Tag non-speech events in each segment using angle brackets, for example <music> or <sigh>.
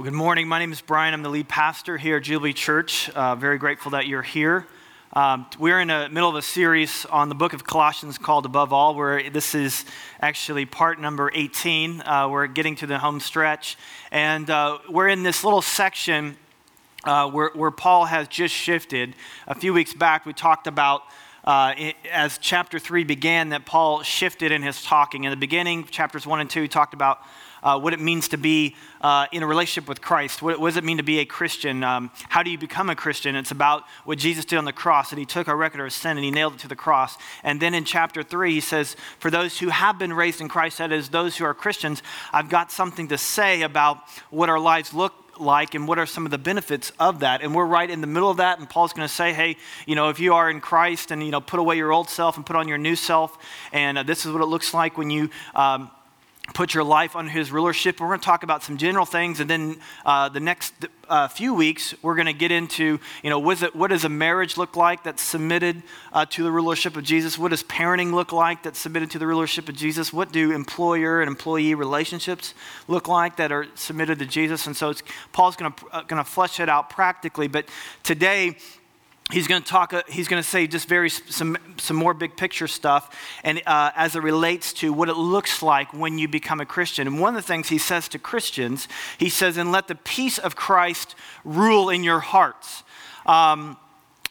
Well, good morning. My name is Brian. I'm the lead pastor here at Jubilee Church. Uh, very grateful that you're here. Um, we're in the middle of a series on the book of Colossians called Above All, where this is actually part number 18. Uh, we're getting to the home stretch. And uh, we're in this little section uh, where, where Paul has just shifted. A few weeks back, we talked about. Uh, as chapter 3 began, that Paul shifted in his talking. In the beginning, chapters 1 and 2, he talked about uh, what it means to be uh, in a relationship with Christ. What, what, does it mean to be a Christian? Um, how do you become a Christian? It's about what Jesus did on the cross, that he took our record of sin and he nailed it to the cross. And then in chapter 3, he says, For those who have been raised in Christ, that is, those who are Christians, I've got something to say about what our lives look like and what are some of the benefits of that and we're right in the middle of that and paul's going to say hey you know if you are in christ and you know put away your old self and put on your new self and uh, this is what it looks like when you um, put your life under his rulership. We're going to talk about some general things, and then uh, the next uh, few weeks, we're going to get into, you know, what, it, what does a marriage look like that's submitted uh, to the rulership of Jesus? What does parenting look like that's submitted to the rulership of Jesus? What do employer and employee relationships look like that are submitted to Jesus? And so Paul's going to, uh, going to flesh it out practically. But today, he's going to talk uh, he's going to say just very some, some more big picture stuff and uh, as it relates to what it looks like when you become a christian. And one of the things he says to christians he says and let the peace of christ rule in your hearts. Um,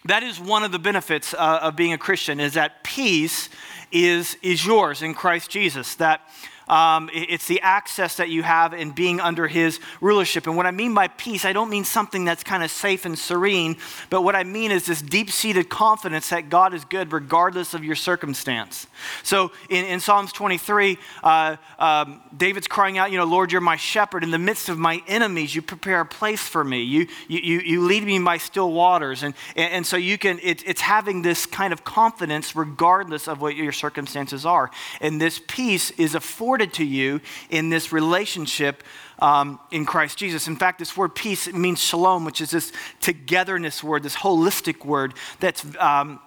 that is one of the benefits uh, of being a christian is that peace is is yours in christ jesus that um, it's the access that you have in being under his rulership. And what I mean by peace, I don't mean something that's kind of safe and serene, but what I mean is this deep seated confidence that God is good regardless of your circumstance. So in, in Psalms 23, uh, um, David's crying out, you know, Lord, you're my shepherd. In the midst of my enemies, you prepare a place for me. You, you, you lead me by still waters. And, and so you can, it, it's having this kind of confidence regardless of what your circumstances are. And this peace is afforded to you in this relationship um, in Christ Jesus. In fact, this word peace means shalom, which is this togetherness word, this holistic word that's um,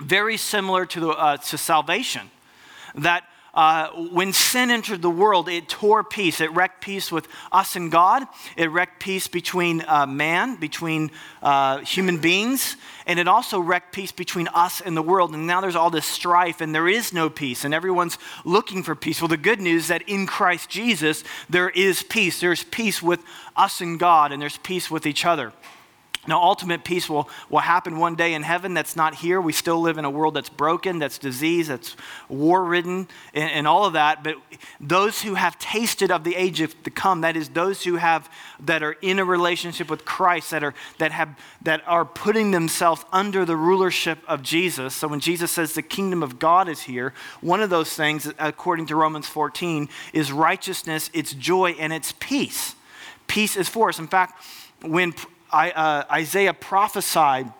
very similar to, the, uh, to salvation. That uh, when sin entered the world, it tore peace. It wrecked peace with us and God. It wrecked peace between uh, man, between uh, human beings, and it also wrecked peace between us and the world. And now there's all this strife, and there is no peace, and everyone's looking for peace. Well, the good news is that in Christ Jesus, there is peace. There's peace with us and God, and there's peace with each other. Now, ultimate peace will, will happen one day in heaven that's not here. We still live in a world that's broken, that's diseased, that's war ridden, and, and, all of that. But those who have tasted of the age to come, that is, those who have that are in a relationship with Christ, that are that have that are putting themselves under the rulership of Jesus. So when Jesus says the kingdom of God is here, one of those things, according to Romans 14, is righteousness, it's joy, and it's peace. Peace is for us. In fact, when Uh, Isaiah prophesied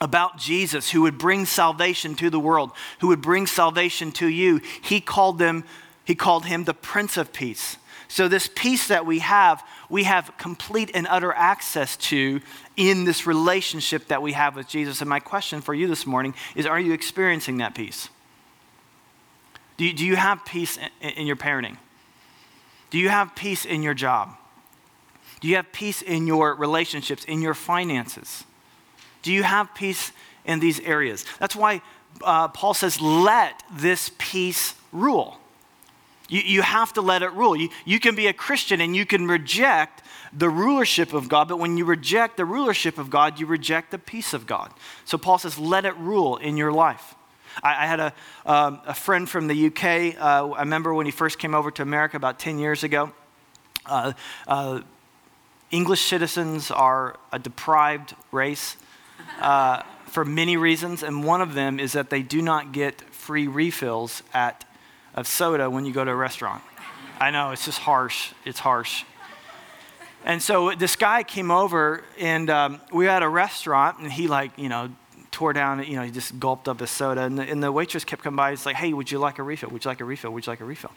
about Jesus who would bring salvation to the world, who would bring salvation to you. He called them, he called him the Prince of Peace. So this peace that we have, we have complete and utter access to in this relationship that we have with Jesus. And my question for you this morning is are you experiencing that peace? Do you, do you have peace in, in your parenting? Do you have peace in your job? Do you have peace in your relationships, in your finances? Do you have peace in these areas? That's why uh, Paul says, let this peace rule. You, you have to let it rule. You, you can be a Christian and you can reject the rulership of God, but when you reject the rulership of God, you reject the peace of God. So Paul says, let it rule in your life. I, I had a, um, a friend from the UK. Uh, I remember when he first came over to America about 10 years ago. Uh, uh, English citizens are a deprived race uh, for many reasons, and one of them is that they do not get free refills at, of soda when you go to a restaurant. I know, it's just harsh. It's harsh. And so this guy came over, and um, we at a restaurant, and he, like, you know, tore down, you know, he just gulped up his soda. And the, and the waitress kept coming by. He's like, hey, would you like a refill? Would you like a refill? Would you like a refill?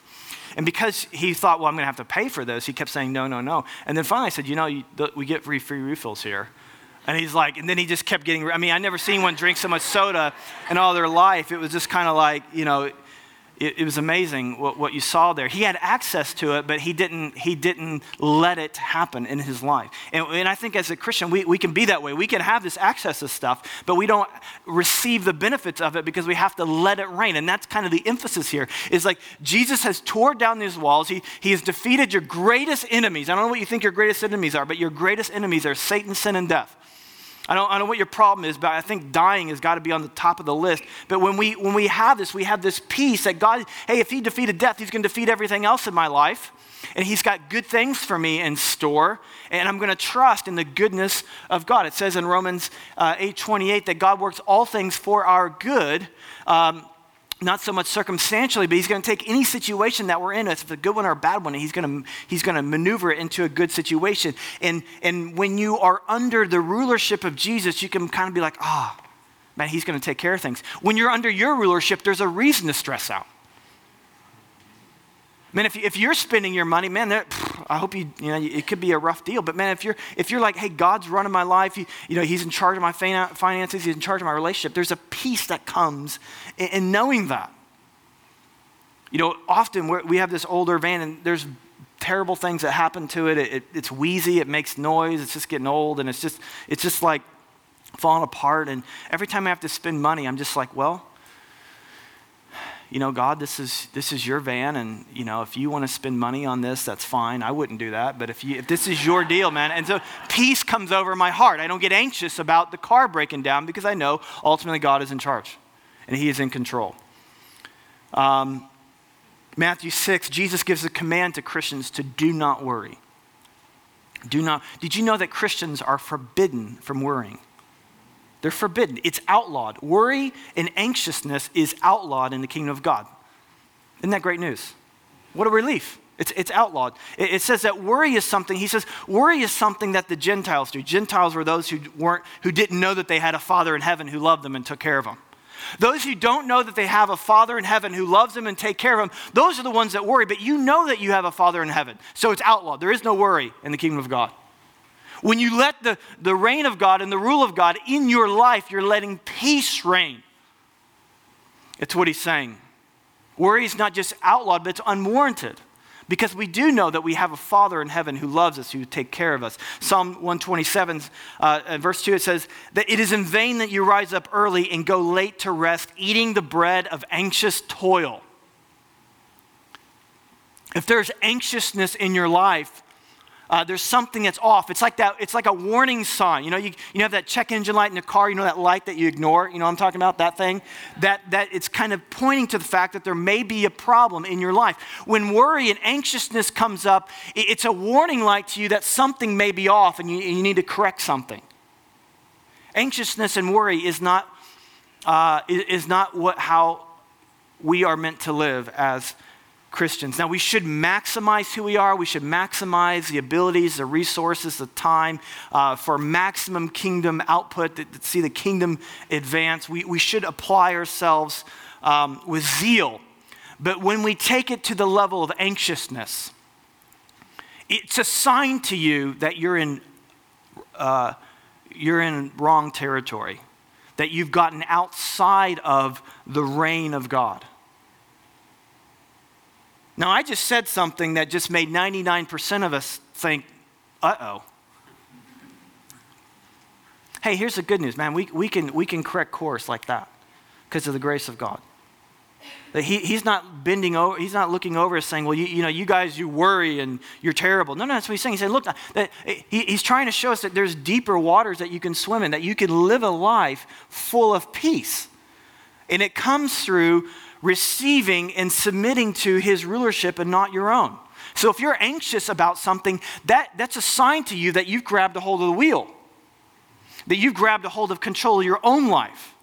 And because he thought, well, I'm going to have to pay for this, he kept saying, no, no, no. And then finally I said, you know, you, we get free, free refills here. And he's like, and then he just kept getting, I mean, I never seen one drink so much soda in all their life. It was just kind of like, you know, it, it, was amazing what, what you saw there. He had access to it, but he didn't, he didn't let it happen in his life. And, and I think as a Christian, we, we can be that way. We can have this access to stuff, but we don't receive the benefits of it because we have to let it reign. And that's kind of the emphasis here is like Jesus has tore down these walls. He, he has defeated your greatest enemies. I don't know what you think your greatest enemies are, but your greatest enemies are Satan, sin, and death. I don't, I don't know what your problem is, but I think dying has got to be on the top of the list. But when we, when we have this, we have this peace that God, hey, if He defeated death, He's going to defeat everything else in my life. And He's got good things for me in store. And I'm going to trust in the goodness of God. It says in Romans uh, 8 28 that God works all things for our good. Um, not so much circumstantially, but he's going to take any situation that we're in, if it's a good one or a bad one, and he's going to, he's going to maneuver it into a good situation. And, and when you are under the rulership of Jesus, you can kind of be like, ah, oh, man, he's going to take care of things. When you're under your rulership, there's a reason to stress out. Man, if, you, if you're spending your money, man, I hope you, you know, it could be a rough deal. But man, if you're, if you're like, hey, God's running my life, you, you know, he's in charge of my finances, he's in charge of my relationship, there's a peace that comes in, in knowing that. You know, often we have this older van and there's terrible things that happen to it. It, it. It's wheezy, it makes noise, it's just getting old, and it's just, it's just like falling apart. And every time I have to spend money, I'm just like, well, you know, God, this is, this is your van, and, you know, if you want to spend money on this, that's fine. I wouldn't do that. But if, you, if this is your deal, man, and so peace comes over my heart. I don't get anxious about the car breaking down because I know ultimately God is in charge and He is in control. Um, Matthew 6, Jesus gives a command to Christians to do not worry. Do not. Did you know that Christians are forbidden from worrying? They're forbidden. It's outlawed. Worry and anxiousness is outlawed in the kingdom of God. Isn't that great news? What a relief. It's, it's outlawed. It, it, says that worry is something, he says, worry is something that the Gentiles do. Gentiles were those who, weren't, who didn't know that they had a Father in heaven who loved them and took care of them. Those who don't know that they have a Father in heaven who loves them and take care of them, those are the ones that worry. But you know that you have a Father in heaven. So it's outlawed. There is no worry in the kingdom of God. When you let the, the reign of God and the rule of God in your life, you're letting peace reign. It's what he's saying. Worry is not just outlawed, but it's unwarranted. Because we do know that we have a Father in heaven who loves us, who take care of us. Psalm 127, uh, verse 2, it says that it is in vain that you rise up early and go late to rest, eating the bread of anxious toil. If there's anxiousness in your life, uh, there's something that's off. It's like that. It's like a warning sign. You know, you, you have that check engine light in the car. You know that light that you ignore. You know I'm talking about that thing. That that it's kind of pointing to the fact that there may be a problem in your life. When worry and anxiousness comes up, it, it's a warning light to you that something may be off and you, you need to correct something. Anxiousness and worry is not uh, is not what how we are meant to live as Christians. Now, we should maximize who we are. We should maximize the abilities, the resources, the time uh, for maximum kingdom output, to, to, see the kingdom advance. We, we should apply ourselves um, with zeal. But when we take it to the level of anxiousness, it's a sign to you that you're in, uh, you're in wrong territory, that you've gotten outside of the reign of God. Now, I just said something that just made 99% of us think, uh oh. Hey, here's the good news, man. We, we, can, we can correct course like that because of the grace of God. That he, he's not bending over, he's not looking over and saying, well, you, you know, you guys, you worry and you're terrible. No, no, that's what he's saying. He's saying, look, that, he, he's trying to show us that there's deeper waters that you can swim in, that you can live a life full of peace. And it comes through receiving and submitting to his rulership and not your own. So if you're anxious about something, that, that's a sign to you that you've grabbed a hold of the wheel, that you've grabbed a hold of control of your own life.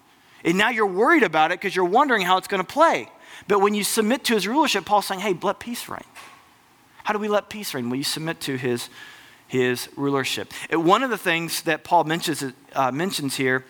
And now you're worried about it because you're wondering how it's going to play. But when you submit to his rulership, Paul's saying, hey, let peace reign. How do we let peace reign? Well, you submit to his, his rulership. One of the things that Paul mentions, uh, mentions here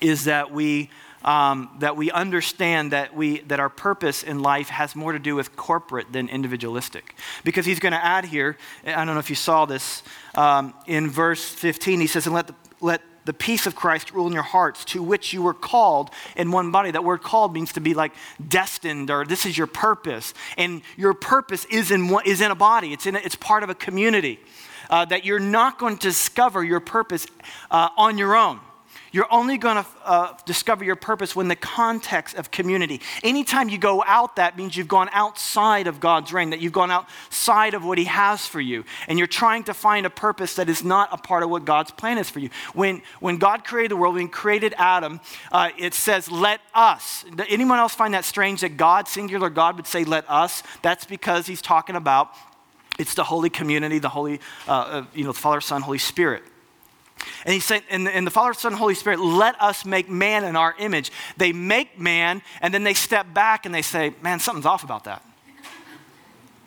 is that we um, that we understand that, we, that our purpose in life has more to do with corporate than individualistic. Because he's going to add here, I don't know if you saw this, um, in verse 15, he says, And let the, let the peace of Christ rule in your hearts, to which you were called in one body. That word called means to be like destined, or this is your purpose. And your purpose is in, one, is in a body, it's, in a, it's part of a community. Uh, that you're not going to discover your purpose uh, on your own. You're only going to uh, discover your purpose when the context of community. Anytime you go out, that means you've gone outside of God's reign, that you've gone outside of what He has for you. And you're trying to find a purpose that is not a part of what God's plan is for you. When, when God created the world, when He created Adam, uh, it says, let us. Anyone else find that strange that God, singular God, would say, let us? That's because He's talking about it's the holy community, the holy, uh, uh you know, the Father, Son, Holy Spirit. And he said, and, and the Father, Son, Holy Spirit, let us make man in our image. They make man, and then they step back and they say, man, something's off about that.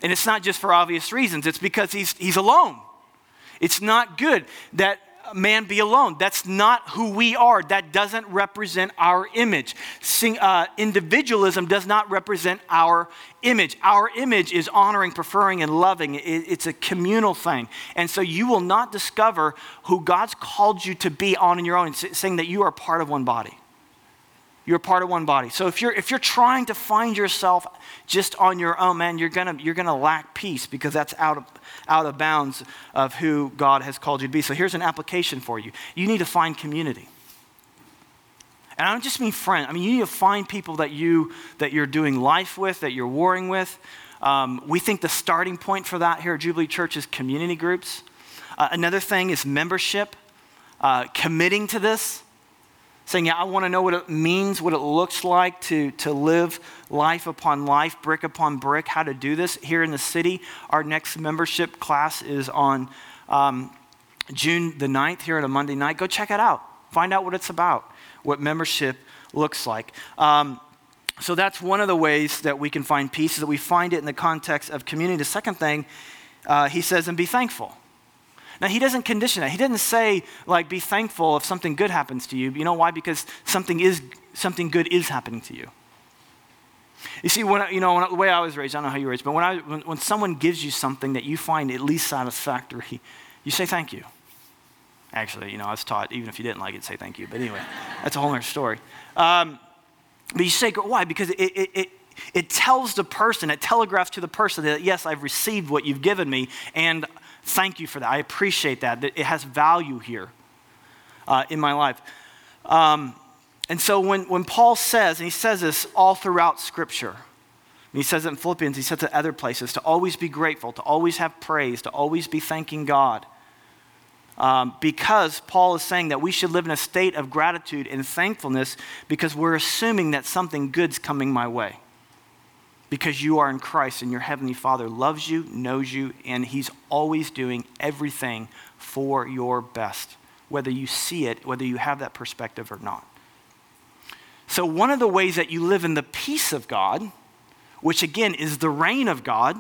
And it's not just for obvious reasons, it's because he's, he's alone. It's not good that man be alone. That's not who we are. That doesn't represent our image. Sing, uh, individualism does not represent our image. Our image is honoring, preferring, and loving. It, it's a communal thing. And so you will not discover who God's called you to be on your own, saying that you are part of one body. You're part of one body. So if you're, if you're trying to find yourself just on your own, man, you're to you're gonna lack peace because that's out of, out of bounds of who God has called you to be. So here's an application for you you need to find community. And I don't just mean friends. I mean, you need to find people that, you, that you're doing life with, that you're warring with. Um, we think the starting point for that here at Jubilee Church is community groups. Uh, another thing is membership, uh, committing to this saying, Yeah, I want to know what it means, what it looks like to, to live life upon life, brick upon brick, how to do this here in the city. Our next membership class is on um, June the 9th here on a Monday night. Go check it out. Find out what it's about, what membership looks like. Um, so that's one of the ways that we can find peace, is that we find it in the context of community. The second thing, uh, he says, and be thankful. Now, he doesn't condition that. He didn't say, like, be thankful if something good happens to you. You know why? Because something, is, something good is happening to you. You see, when I, you know, when I, the way I was raised, I don't know how you were raised, but when, I, when, when someone gives you something that you find at least satisfactory, you say thank you. Actually, you know, I was taught, even if you didn't like it, say thank you. But anyway, <laughs> that's a whole other story. Um, but you say, why? Because it, it, it, it tells the person, it telegraphs to the person that, yes, I've received what you've given me, and Thank you for that. I appreciate that. It has value here uh, in my life. Um, and so when, when Paul says, and he says this all throughout Scripture, he says it in Philippians, he says it other places, to always be grateful, to always have praise, to always be thanking God. Um, because Paul is saying that we should live in a state of gratitude and thankfulness because we're assuming that something good's coming my way because you are in Christ and your Heavenly Father loves you, knows you, and He's always doing everything for your best, whether you see it, whether you have that perspective or not. So, one of the ways that you live in the peace of God, which again is the reign of God,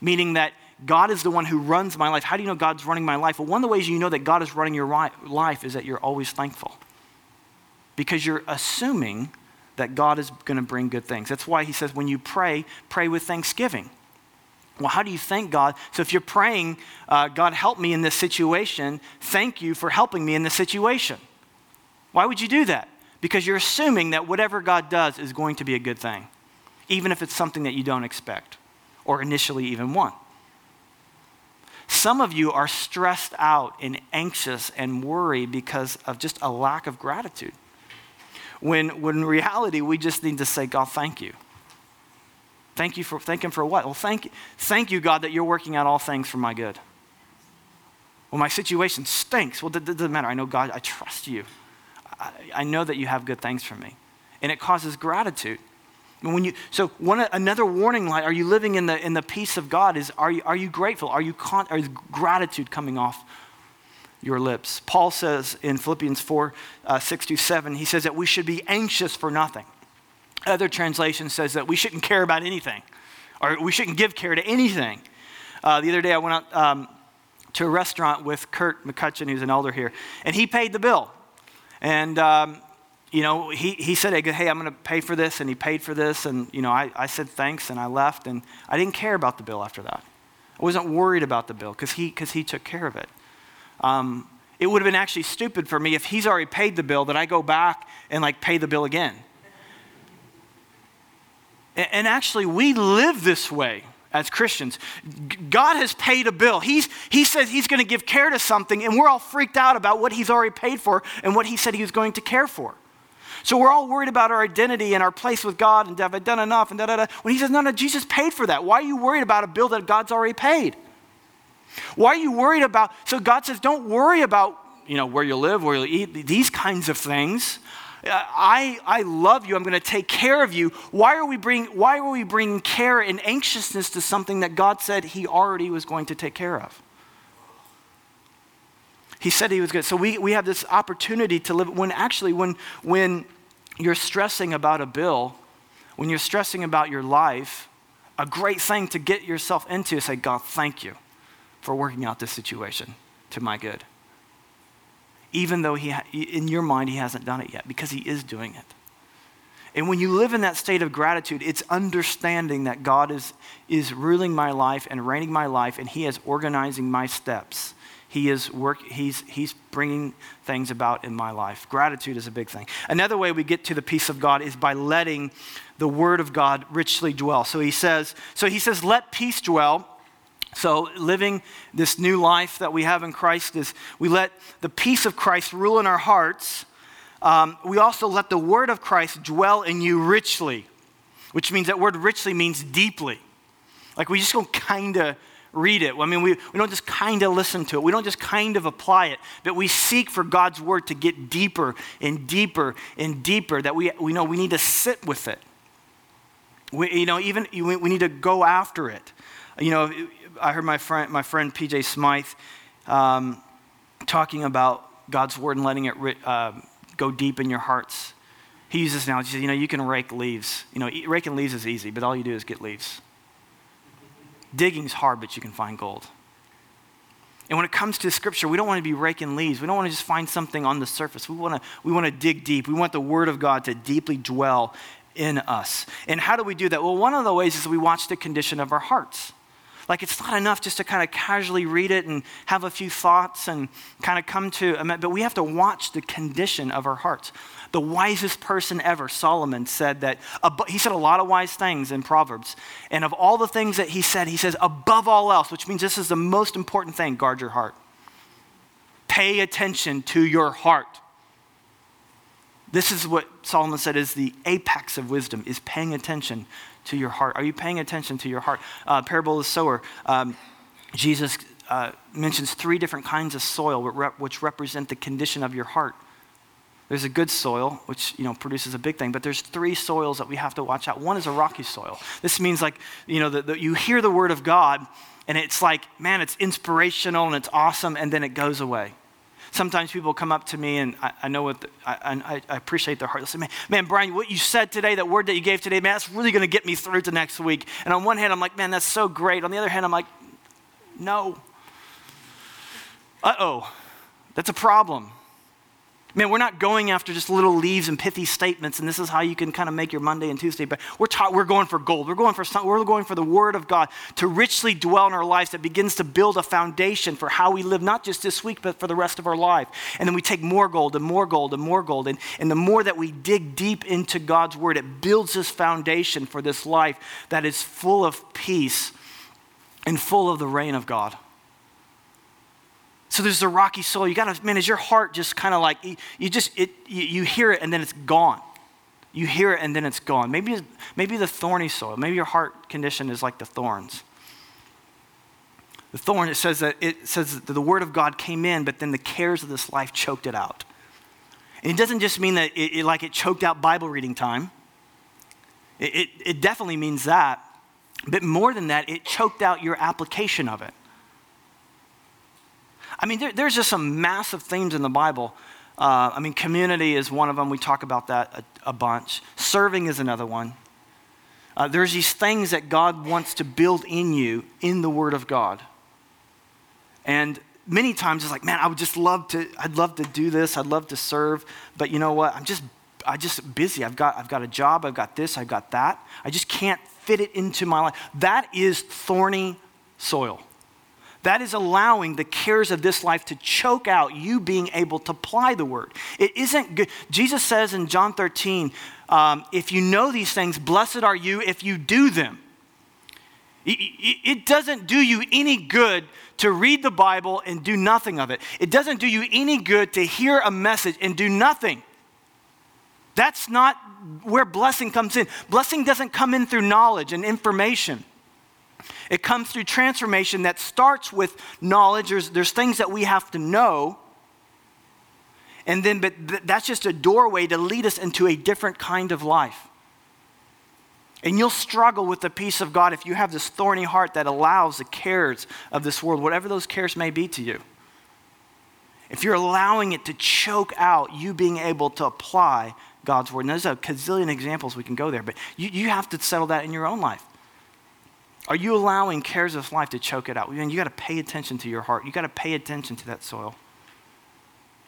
meaning that God is the one who runs my life. How do you know God's running my life? Well, one of the ways you know that God is running your life is that you're always thankful. Because you're assuming that God is going to bring good things. That's why he says, when you pray, pray with thanksgiving. Well, how do you thank God? So if you're praying, uh, God, help me in this situation, thank you for helping me in this situation. Why would you do that? Because you're assuming that whatever God does is going to be a good thing, even if it's something that you don't expect or initially even want. Some of you are stressed out and anxious and worried because of just a lack of gratitude. When, when in reality, we just need to say, God, thank you. Thank you for, thank Him for what? Well, thank, thank you, God, that you're working out all things for my good. Well, my situation stinks. Well, it doesn't matter. I know, God, I trust you. I, I know that you have good things for me. And it causes gratitude. And when you, so one, another warning light, are you living in the, in the peace of God? Is, are, you, are you grateful? Are you con, is gratitude coming off your lips. Paul says in Philippians 4 uh, 6 to 7, he says that we should be anxious for nothing. Other translation says that we shouldn't care about anything, or we shouldn't give care to anything. Uh, the other day I went out um, to a restaurant with Kurt McCutcheon, who's an elder here, and he paid the bill. And, um, you know, he, he said, hey, I'm going to pay for this, and he paid for this. And, you know, I, I said thanks, and I left, and I didn't care about the bill after that. I wasn't worried about the bill because he, cause he took care of it. Um, It would have been actually stupid for me if he's already paid the bill that I go back and like pay the bill again. And actually, we live this way as Christians. God has paid a bill. He's, he says he's going to give care to something, and we're all freaked out about what he's already paid for and what he said he was going to care for. So we're all worried about our identity and our place with God and have I done enough and da da da. When he says, no, no, Jesus paid for that. Why are you worried about a bill that God's already paid? Why are you worried about? So God says, don't worry about you know where you live, where you eat, these kinds of things. Uh, I, I love you. I'm going to take care of you. Why are we bring Why are we bringing care and anxiousness to something that God said He already was going to take care of? He said He was good. So we, we have this opportunity to live. When actually, when when you're stressing about a bill, when you're stressing about your life, a great thing to get yourself into is say, God, thank you for working out this situation to my good. Even though he, in your mind he hasn't done it yet, because he is doing it. And when you live in that state of gratitude, it's understanding that God is, is ruling my life and reigning my life, and He is organizing my steps. He is work, he's, he's bringing things about in my life. Gratitude is a big thing. Another way we get to the peace of God is by letting the Word of God richly dwell. So he says, so he says, let peace dwell so, living this new life that we have in Christ is we let the peace of Christ rule in our hearts. Um, we also let the word of Christ dwell in you richly, which means that word richly means deeply. Like we just don't kind of read it. I mean, we, we don't just kind of listen to it. We don't just kind of apply it, but we seek for God's word to get deeper and deeper and deeper, that we, we know we need to sit with it. We, you know, even we need to go after it. You know, I heard my friend, my friend PJ Smyth um, talking about God's word and letting it uh, go deep in your hearts. He uses now, he says, you know, you can rake leaves. You know, raking leaves is easy, but all you do is get leaves. Digging's hard, but you can find gold. And when it comes to scripture, we don't want to be raking leaves. We don't want to just find something on the surface. We want to, we want to dig deep. We want the word of God to deeply dwell in us. And how do we do that? Well, one of the ways is we watch the condition of our hearts. Like it's not enough just to kind of casually read it and have a few thoughts and kind of come to, a but we have to watch the condition of our hearts. The wisest person ever, Solomon, said that, he said a lot of wise things in Proverbs. And of all the things that he said, he says, above all else, which means this is the most important thing guard your heart. Pay attention to your heart. This is what Solomon said is the apex of wisdom, is paying attention to your heart? Are you paying attention to your heart? Uh, parable of the sower. Um, Jesus uh, mentions three different kinds of soil which represent the condition of your heart. There's a good soil, which you know produces a big thing, but there's three soils that we have to watch out. One is a rocky soil. This means like you know that you hear the word of God, and it's like man, it's inspirational and it's awesome, and then it goes away. Sometimes people come up to me, and I, I know what the, I, I, appreciate their heart. They'll say, man, man, Brian, what you said today, that word that you gave today, man, that's really going to get me through to next week. And on one hand, I'm like, man, that's so great. On the other hand, I'm like, no. Uh oh, that's a problem. Man, we're not going after just little leaves and pithy statements, and this is how you can kind of make your Monday and Tuesday. But we're, ta- we're going for gold. We're going for some, we're going for the Word of God to richly dwell in our lives that begins to build a foundation for how we live, not just this week, but for the rest of our life. And then we take more gold and more gold and more gold. And, and the more that we dig deep into God's Word, it builds this foundation for this life that is full of peace and full of the reign of God. So there's the rocky soil. You gotta, man, is your heart just kind of like, you just, it, you, you hear it and then it's gone. You hear it and then it's gone. Maybe, maybe the thorny soil, maybe your heart condition is like the thorns. The thorn, it says that it says that the word of God came in, but then the cares of this life choked it out. And it doesn't just mean that it, it like it choked out Bible reading time. It, it, it definitely means that. But more than that, it choked out your application of it. I mean, there, there's just some massive themes in the Bible. Uh, I mean, community is one of them. We talk about that a, a bunch. Serving is another one. Uh, there's these things that God wants to build in you in the Word of God. And many times it's like, man, I would just love to, I'd love to do this, I'd love to serve, but you know what? I'm just, I'm just busy. I've got, I've got a job, I've got this, I've got that. I just can't fit it into my life. That is thorny soil. That is allowing the cares of this life to choke out you being able to apply the word. It isn't good. Jesus says in John 13, um, if you know these things, blessed are you if you do them. It doesn't do you any good to read the Bible and do nothing of it. It doesn't do you any good to hear a message and do nothing. That's not where blessing comes in. Blessing doesn't come in through knowledge and information. It comes through transformation that starts with knowledge. There's, there's things that we have to know. And then, but that's just a doorway to lead us into a different kind of life. And you'll struggle with the peace of God if you have this thorny heart that allows the cares of this world, whatever those cares may be to you. If you're allowing it to choke out you being able to apply God's word. And there's a gazillion examples we can go there, but you, you have to settle that in your own life. Are you allowing cares of life to choke it out? Mean, you got to pay attention to your heart. You got to pay attention to that soil.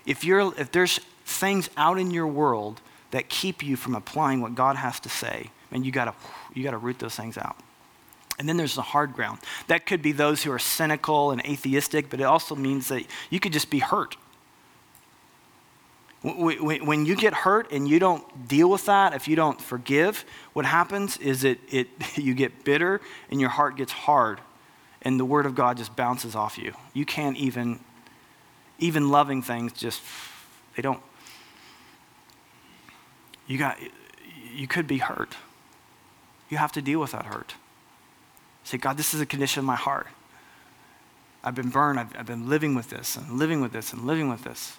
If, you're, if there's things out in your world that keep you from applying what God has to say, and you got you got to root those things out. And then there's the hard ground. That could be those who are cynical and atheistic, but it also means that you could just be hurt. When you get hurt and you don't deal with that, if you don't forgive, what happens is it, it, <laughs> you get bitter and your heart gets hard and the word of God just bounces off you. You can't even, even loving things just, they don't, you got, you could be hurt. You have to deal with that hurt. Say, God, this is a condition of my heart. I've been burned. I've, I've been living with this and living with this and living with this.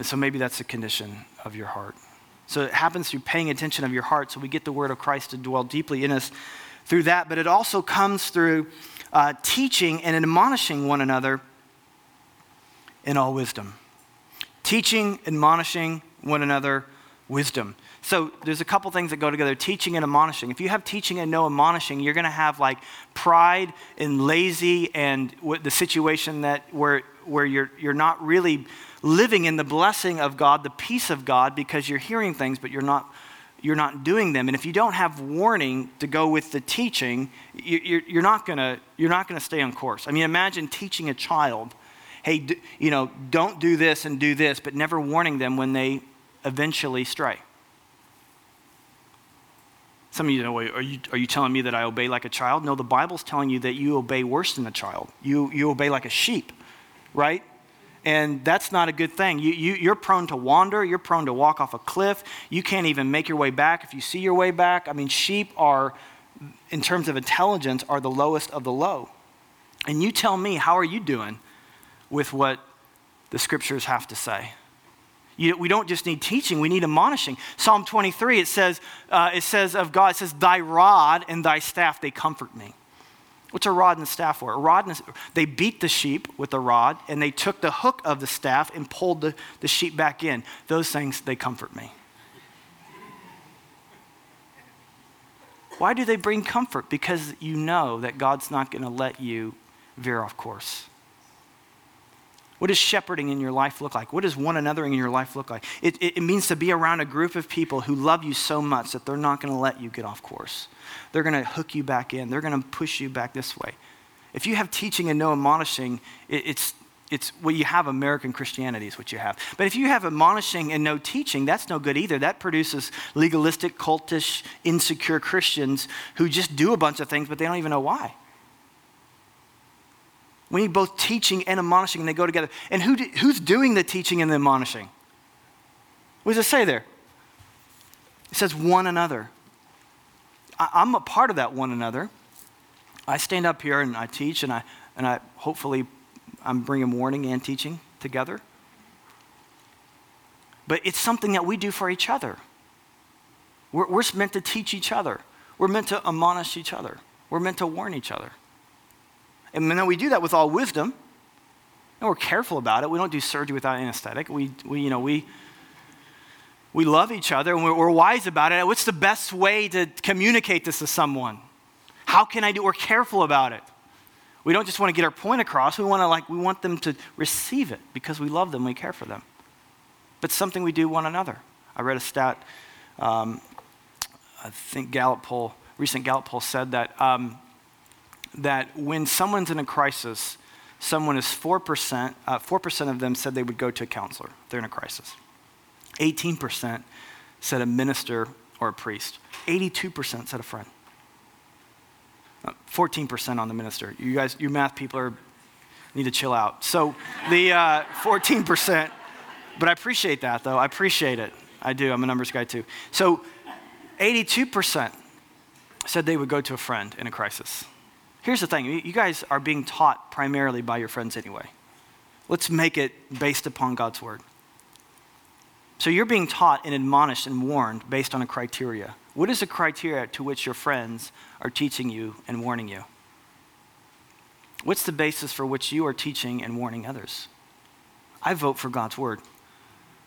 And so maybe that's the condition of your heart. So it happens through paying attention of your heart. So we get the word of Christ to dwell deeply in us through that. But it also comes through uh, teaching and admonishing one another in all wisdom. Teaching, admonishing one another, wisdom. So there's a couple things that go together teaching and admonishing. If you have teaching and no admonishing, you're going to have like pride and lazy and the situation that where, where you're, you're not really living in the blessing of God, the peace of God, because you're hearing things, but you're not, you're not doing them. And if you don't have warning to go with the teaching, you're, you're not going you're not gonna stay on course. I mean, imagine teaching a child, hey, you know, don't do this and do this, but never warning them when they eventually stray. Some of you know, are you, are you telling me that I obey like a child? No, the Bible's telling you that you obey worse than a child. You, you obey like a sheep, right? And that's not a good thing. You, you, you're prone to wander. You're prone to walk off a cliff. You can't even make your way back if you see your way back. I mean, sheep are, in terms of intelligence, are the lowest of the low. And you tell me, how are you doing with what the scriptures have to say? You, we don't just need teaching, we need admonishing. Psalm 23, it says, uh, it says of God, it says, Thy rod and thy staff, they comfort me. What's a rod and a staff for? A rod and a, they beat the sheep with a rod, and they took the hook of the staff and pulled the, the sheep back in. Those things, they comfort me. Why do they bring comfort? Because you know that God's not going to let you veer off course. What does shepherding in your life look like? What does one another in your life look like? It, it, it means to be around a group of people who love you so much that they're not going to let you get off course. They're going to hook you back in, they're going to push you back this way. If you have teaching and no admonishing, it, it's, it's well, you have American Christianity, is what you have. But if you have admonishing and no teaching, that's no good either. That produces legalistic, cultish, insecure Christians who just do a bunch of things, but they don't even know why. We need both teaching and admonishing, and they go together. And who do, who's doing the teaching and the admonishing? What does it say there? It says one another. I, am a part of that one another. I stand up here and I teach, and I, and I hopefully I'm bringing warning and teaching together. But it's something that we do for each other. We're, we're meant to teach each other. We're meant to admonish each other. We're meant to warn each other. And then we do that with all wisdom. And we're careful about it. We don't do surgery without anesthetic. We, we you know, we, we love each other and we're, we're wise about it. What's the best way to communicate this to someone? How can I do? We're careful about it. We don't just want to get our point across. We want to like we want them to receive it because we love them, we care for them. But something we do one another. I read a stat. Um, I think Gallup poll, recent Gallup poll said that um, that when someone's in a crisis, someone is 4%, uh, 4% of them said they would go to a counselor. They're in a crisis. 18% said a minister or a priest. 82% said a friend. Uh, 14% on the minister. You guys, you math people are need to chill out. So the uh, 14%, but I appreciate that though. I appreciate it. I do. I'm a numbers guy too. So 82% said they would go to a friend in a crisis. Here's the thing you guys are being taught primarily by your friends anyway. Let's make it based upon God's word. So you're being taught and admonished and warned based on a criteria. What is the criteria to which your friends are teaching you and warning you? What's the basis for which you are teaching and warning others? I vote for God's word.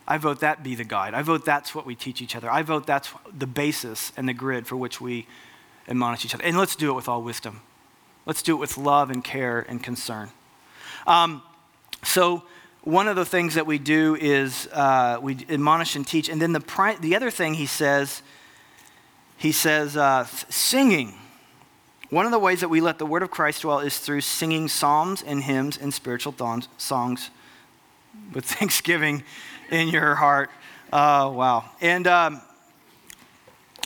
I vote that be the guide. I vote that's what we teach each other. I vote that's the basis and the grid for which we admonish each other. And let's do it with all wisdom. Let's do it with love and care and concern. Um, so, one of the things that we do is uh, we admonish and teach. And then the, pri- the other thing he says, he says, uh, singing. One of the ways that we let the word of Christ dwell is through singing psalms and hymns and spiritual songs with <laughs> thanksgiving in your heart. Uh, wow. And um,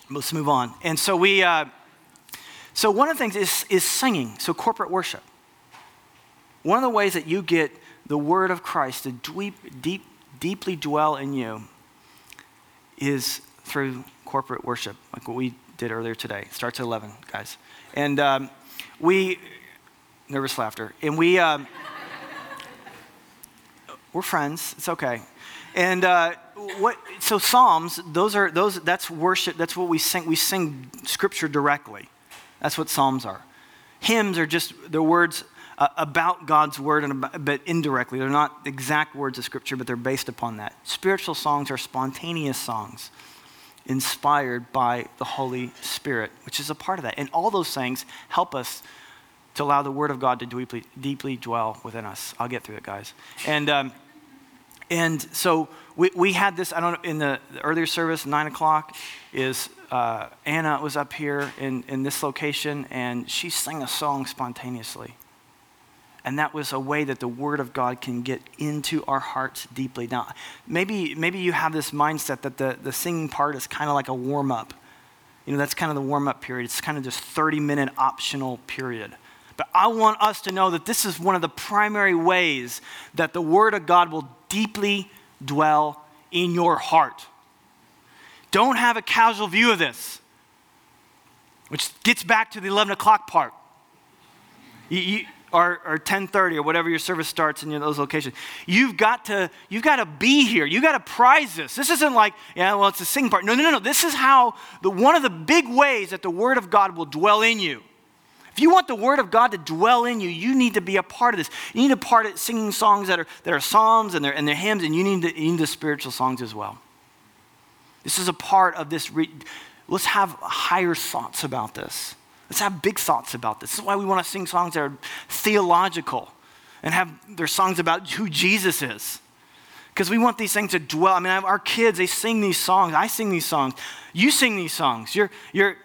let's move on. And so we, uh, so one of the things is, is singing, so corporate worship. One of the ways that you get the word of Christ to deep, deep, deeply dwell in you is through corporate worship, like what we did earlier today. It starts at 11, guys. And um, we, nervous laughter, and we, um, <laughs> we're friends. It's okay. And uh, what? So Psalms, those are those. That's worship. That's what we sing. We sing Scripture directly. That's what Psalms are. Hymns are just the words uh, about God's word, about, but indirectly. They're not exact words of Scripture, but they're based upon that. Spiritual songs are spontaneous songs inspired by the Holy Spirit, which is a part of that. And all those things help us to allow the Word of God to deeply, deeply dwell within us. I'll get through it, guys. And, um, and so we, we had this, I don't know, in the, the earlier service, 9 o'clock, is uh, Anna was up here in, in this location, and she sang a song spontaneously. And that was a way that the Word of God can get into our hearts deeply. Now, maybe, maybe you have this mindset that the, the singing part is kind of like a warm up. You know, that's kind of the warm up period. It's kind of this 30 minute optional period. But I want us to know that this is one of the primary ways that the Word of God will deeply dwell in your heart. Don't have a casual view of this, which gets back to the 11 o'clock part. You, you, or, or 1030 or whatever your service starts in those locations. You've got to you've got to be here. You've got to prize this. This isn't like yeah well it's a sing part. No no no no. This is how the one of the big ways that the word of god will dwell in you if you want the word of god to dwell in you you need to be a part of this you need a part of singing songs that are that are psalms and they're, and they're hymns and you need, to, you need the spiritual songs as well this is a part of this re- let's have higher thoughts about this Let's have big thoughts about this. This is why we want to sing songs that are theological and have their songs about who Jesus is. Because we want these things to dwell. I mean, our kids, they sing these songs. I sing these songs. You sing these songs. You're, you're,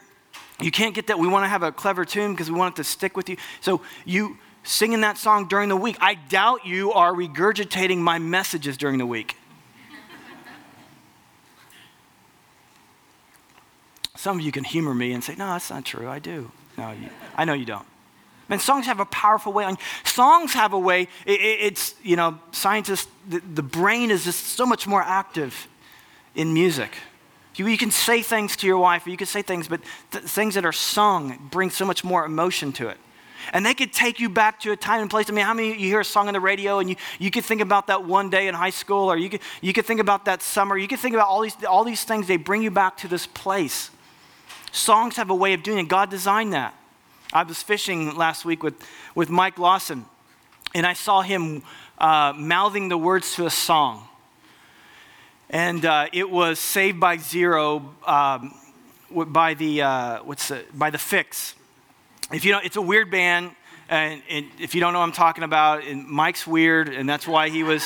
you can't get that. We want to have a clever tune because we want it to stick with you. So you singing that song during the week. I doubt you are regurgitating my messages during the week. Some of you can humor me and say, no, that's not true. I do. No, you, I know you don't. Man, songs have a powerful way. On, songs have a way, it, it, it's, you know, scientists, the, the, brain is just so much more active in music. You, can say things to your wife, or you can say things, but th- things that are sung bring so much more emotion to it. And they could take you back to a time and place. I mean, how many you hear a song on the radio and you, you could think about that one day in high school, or you could, you could think about that summer. You could think about all these, all these things. They bring you back to this place. Songs have a way of doing it. God designed that. I was fishing last week with, with Mike Lawson, and I saw him uh, mouthing the words to a song. And uh, it was Saved by Zero um, by, the, uh, what's the, by the Fixx. If you know, it's a weird band, and, and if you don't know what I'm talking about, Mike's weird, and that's why he was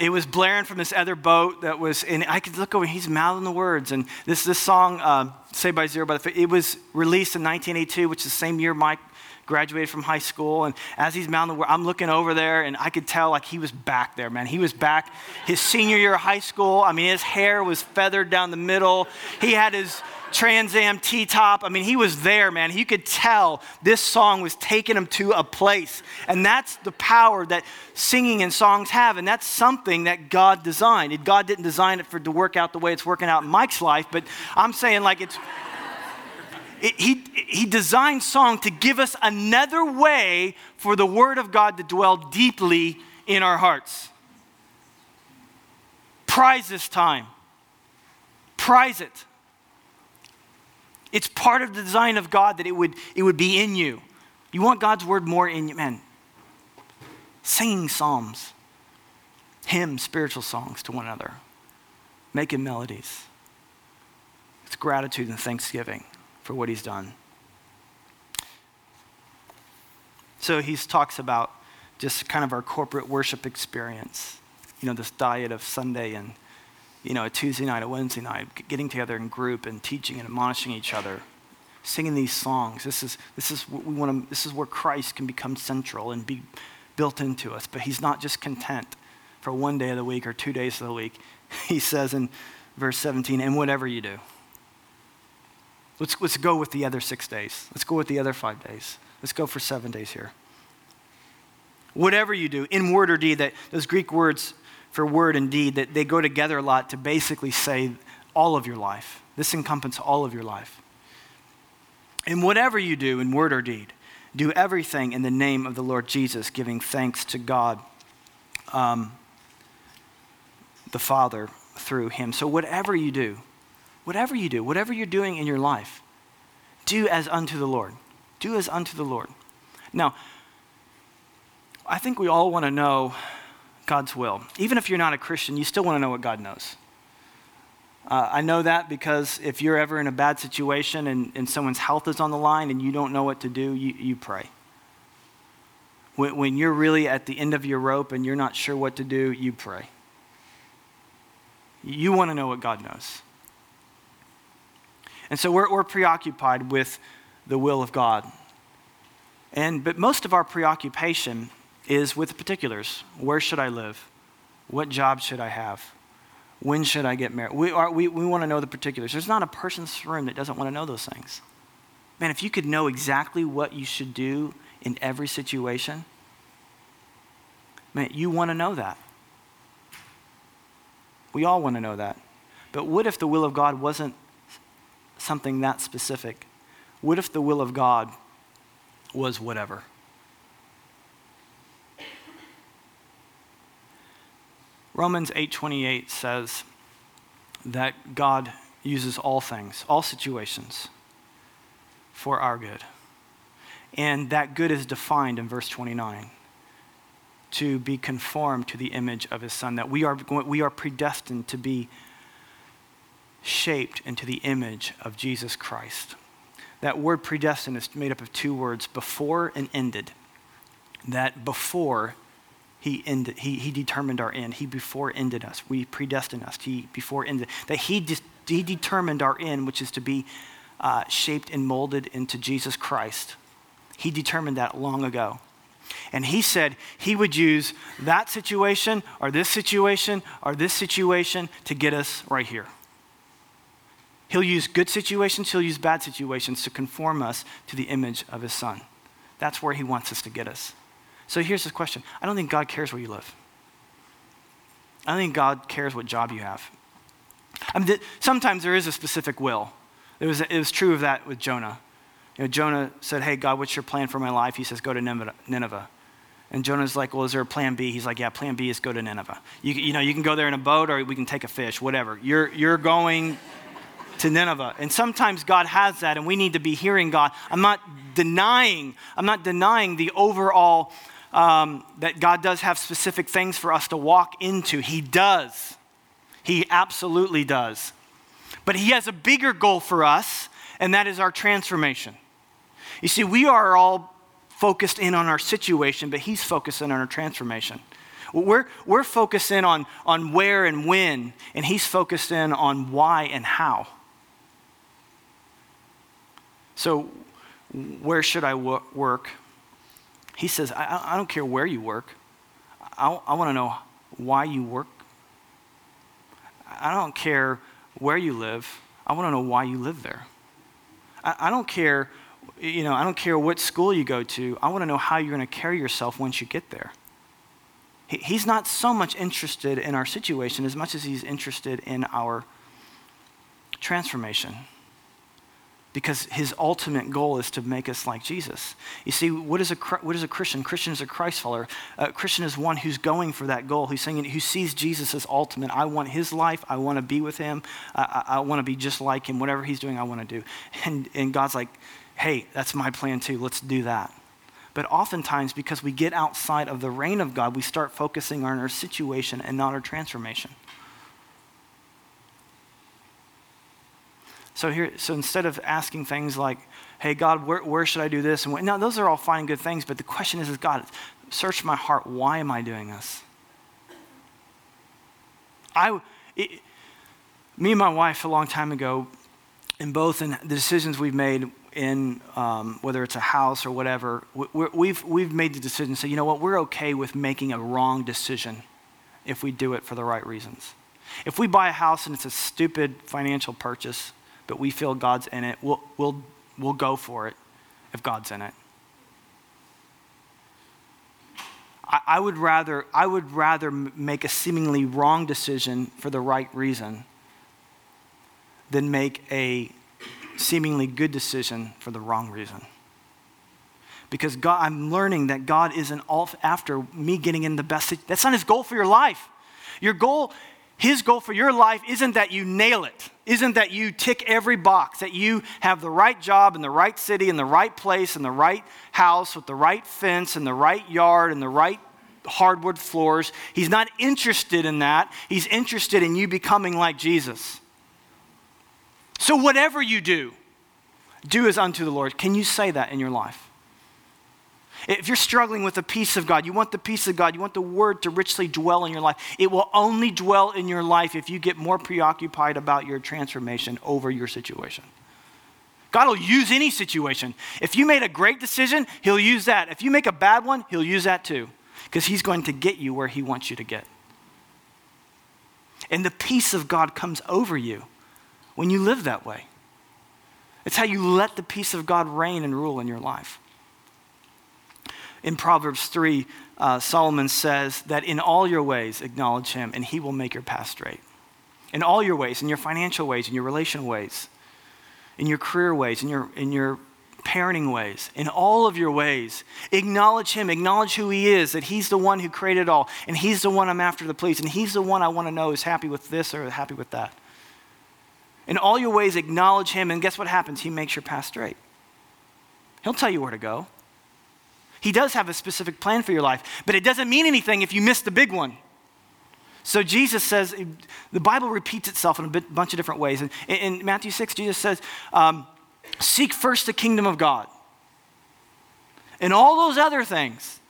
it was blaring from this other boat that was, and I could look over, he's mouthing the words. And this, this song, uh, Saved by Zero by the Fixx, it was released in 1982, which is the same year Mike graduated from high school. And as he's word, I'm looking over there, and I could tell like he was back there, man. He was back his senior year of high school. I mean, his hair was feathered down the middle. He had his Trans Am T top. I mean, he was there, man. You could tell this song was taking him to a place. And that's the power that singing and songs have. And that's something that God designed. God didn't design it for to work out the way it's working out in Mike's life, but I'm saying like it's. He, he designed song to give us another way for the Word of God to dwell deeply in our hearts. Prize this time. Prize it. It's part of the design of God that it would, it would be in you. You want God's word more in you, man. Singing psalms, hymns, spiritual songs to one another, making melodies. It's gratitude and thanksgiving for what he's done. So he talks about just kind of our corporate worship experience, you know, this diet of Sunday and you know, a Tuesday night, a Wednesday night, getting together in group and teaching and admonishing each other, singing these songs. This is, this is what we want to, this is where Christ can become central and be built into us. But he's not just content for one day of the week or two days of the week. <laughs> He says in verse 17, and whatever you do. Let's, let's go with the other six days. Let's go with the other five days. Let's go for seven days here. Whatever you do, in word or deed, that those Greek words for word and deed that they go together a lot to basically say all of your life. This encompasses all of your life. And whatever you do in word or deed, do everything in the name of the Lord Jesus, giving thanks to God um, the Father through him. So, whatever you do, whatever you do, whatever you're doing in your life, do as unto the Lord. Do as unto the Lord. Now, I think we all want to know God's will. Even if you're not a Christian, you still want to know what God knows. Uh, I know that because if you're ever in a bad situation and, and someone's health is on the line and you don't know what to do, you, you pray. When, when you're really at the end of your rope and you're not sure what to do, you pray. You want to know what God knows. And so we're, we're preoccupied with the will of God. And, but most of our preoccupation is with the particulars. Where should I live? What job should I have? When should I get married? We, are, we, we want to know the particulars. There's not a person in this room that doesn't want to know those things. Man, if you could know exactly what you should do in every situation, man, you want to know that. We all want to know that. But what if the will of God wasn't something that specific? What if the will of God was whatever? Romans 8:28 says that God uses all things, all situations for our good. And that good is defined in verse 29 to be conformed to the image of his son that we are we are predestined to be shaped into the image of Jesus Christ. That word predestined is made up of two words, before and ended. That before he, ended, he, he determined our end. He before ended us. We predestined us. He before ended. That he, de- he determined our end, which is to be uh, shaped and molded into Jesus Christ. He determined that long ago. And he said he would use that situation or this situation or this situation to get us right here. He'll use good situations, he'll use bad situations to conform us to the image of his son. That's where he wants us to get us. So here's the question I don't think God cares where you live. I don't think God cares what job you have. I mean, sometimes there is a specific will. It was, it was true of that with Jonah. You know, Jonah said, Hey, God, what's your plan for my life? He says, Go to Nineveh. And Jonah's like, Well, is there a plan B? He's like, Yeah, plan B is go to Nineveh. You, you know, you can go there in a boat or we can take a fish, whatever. You're, you're going to Nineveh. And sometimes God has that, and we need to be hearing God. I'm not denying, I'm not denying the overall um, that God does have specific things for us to walk into. He does. He absolutely does. But He has a bigger goal for us, and that is our transformation. You see, we are all focused in on our situation, but He's focused in on our transformation. We're, we're focused in on, on where and when, and he's focused in on why and how. So, where should I work? He says, I, I don't care where you work. I, I want to know why you work. I don't care where you live. I want to know why you live there. I, I don't care, you know, I don't care what school you go to. I want to know how you're going to carry yourself once you get there. He, he's not so much interested in our situation as much as he's interested in our transformation because his ultimate goal is to make us like Jesus. You see, what is a, what is a Christian? Christian is a Christ follower. A Christian is one who's going for that goal, who's saying, who sees Jesus as ultimate. I want his life. I want to be with him. I, I, I want to be just like him. Whatever he's doing, I want to do. And, and God's like, hey, that's my plan too. Let's do that. But oftentimes, because we get outside of the reign of God, we start focusing on our situation and not our transformation. So here, so instead of asking things like, "Hey God, where, where should I do this?" and no, those are all fine, and good things. But the question is, is God, search my heart. Why am I doing this? I, it, me and my wife a long time ago, in both in the decisions we've made in um, whether it's a house or whatever, we, we've we've made the decision. So you know what, we're okay with making a wrong decision if we do it for the right reasons. If we buy a house and it's a stupid financial purchase, but we feel God's in it, we'll, we'll, we'll go for it if God's in it. I, I would rather, I would rather make a seemingly wrong decision for the right reason than make a seemingly good decision for the wrong reason. Because God, I'm learning that God isn't all after me getting in the best. That's not his goal for your life. Your goal his goal for your life isn't that you nail it, isn't that you tick every box, that you have the right job in the right city, in the right place, in the right house, with the right fence, in the right yard, in the right hardwood floors. He's not interested in that. He's interested in you becoming like Jesus. So, whatever you do, do as unto the Lord. Can you say that in your life? If you're struggling with the peace of God, you want the peace of God, you want the word to richly dwell in your life, it will only dwell in your life if you get more preoccupied about your transformation over your situation. God will use any situation. If you made a great decision, He'll use that. If you make a bad one, He'll use that too, because He's going to get you where He wants you to get. And the peace of God comes over you when you live that way. It's how you let the peace of God reign and rule in your life in Proverbs 3, uh, Solomon says that in all your ways acknowledge him and he will make your path straight. In all your ways, in your financial ways, in your relational ways, in your career ways, in your, in your parenting ways, in all of your ways, acknowledge him, acknowledge who he is, that he's the one who created all, and he's the one I'm after the please, and he's the one I want to know is happy with this or happy with that. In all your ways, acknowledge him, and guess what happens? He makes your path straight. He'll tell you where to go. He does have a specific plan for your life, but it doesn't mean anything if you miss the big one. So Jesus says, the Bible repeats itself in a bit, bunch of different ways. In, in Matthew 6, Jesus says, um, Seek first the kingdom of God. And all those other things,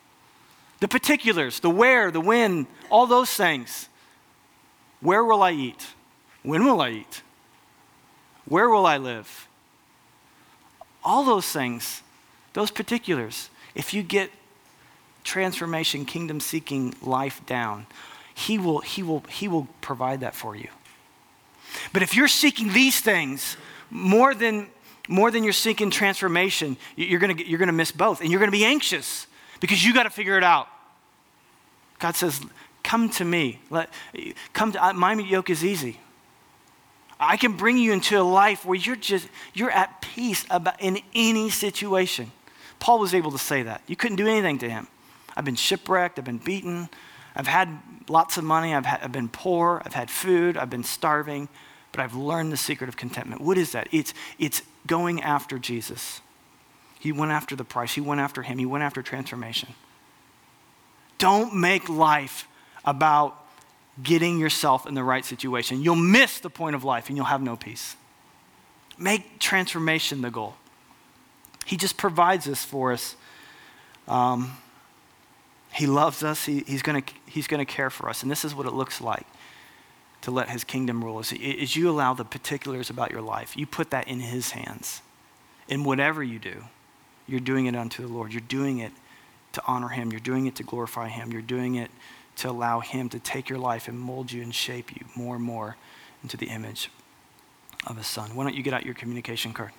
the particulars, the where, the when, all those things. Where will I eat? When will I eat? Where will I live? All those things, those particulars, if you get transformation, kingdom seeking life down, he will, he, will, he will provide that for you. But if you're seeking these things more than, more than you're seeking transformation, you're going you're going to miss both. And you're going to be anxious because you got to figure it out. God says, Come to me. Let, come to, uh, my yoke is easy. I can bring you into a life where you're just, you're at peace about in any situation. Paul was able to say that. You couldn't do anything to him. I've been shipwrecked, I've been beaten, I've had lots of money, I've, I've been poor, I've had food, I've been starving, but I've learned the secret of contentment. What is that? It's, it's going after Jesus. He went after the price, he went after him, he went after transformation. Don't make life about getting yourself in the right situation. You'll miss the point of life and you'll have no peace. Make transformation the goal. He just provides this for us. Um, He loves us. He, he's going he's to care for us. And this is what it looks like to let his kingdom rule. Is, is you allow the particulars about your life. You put that in his hands. In whatever you do, you're doing it unto the Lord. You're doing it to honor him. You're doing it to glorify him. You're doing it to allow him to take your life and mold you and shape you more and more into the image of his son. Why don't you get out your communication card?